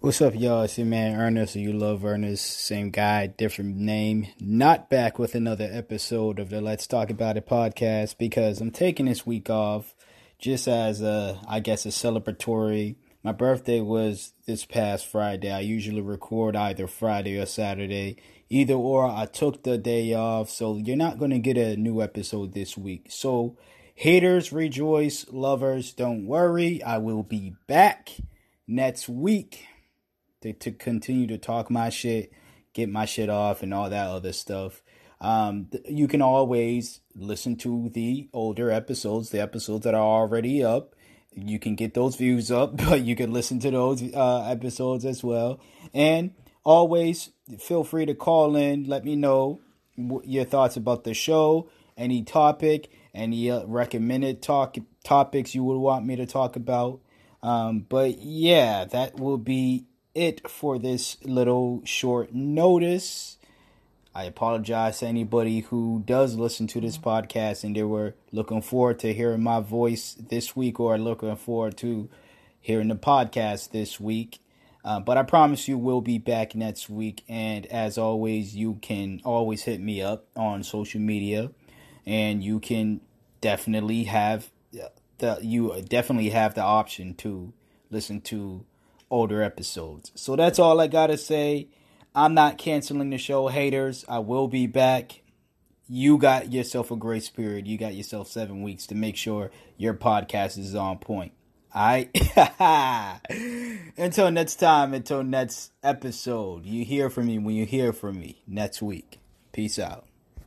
What's up, y'all? It's your man Ernest, you love Ernest. Same guy, different name. Not back with another episode of the Let's Talk About It podcast because I'm taking this week off just as a, I guess, a celebratory. My birthday was this past Friday. I usually record either Friday or Saturday. Either or, I took the day off, so you're not going to get a new episode this week. So, haters rejoice, lovers don't worry. I will be back next week to, to continue to talk my shit, get my shit off, and all that other stuff. Um, you can always listen to the older episodes, the episodes that are already up. You can get those views up, but you can listen to those uh, episodes as well. And always feel free to call in. Let me know your thoughts about the show, any topic, any uh, recommended talk topics you would want me to talk about. Um, but yeah, that will be it for this little short notice. I apologize to anybody who does listen to this podcast and they were looking forward to hearing my voice this week or looking forward to hearing the podcast this week. Uh, but I promise you we'll be back next week. And as always, you can always hit me up on social media and you can definitely have the you definitely have the option to listen to older episodes. So that's all I got to say. I'm not canceling the show, haters. I will be back. You got yourself a grace period. You got yourself seven weeks to make sure your podcast is on point. All right. until next time, until next episode, you hear from me when you hear from me next week. Peace out.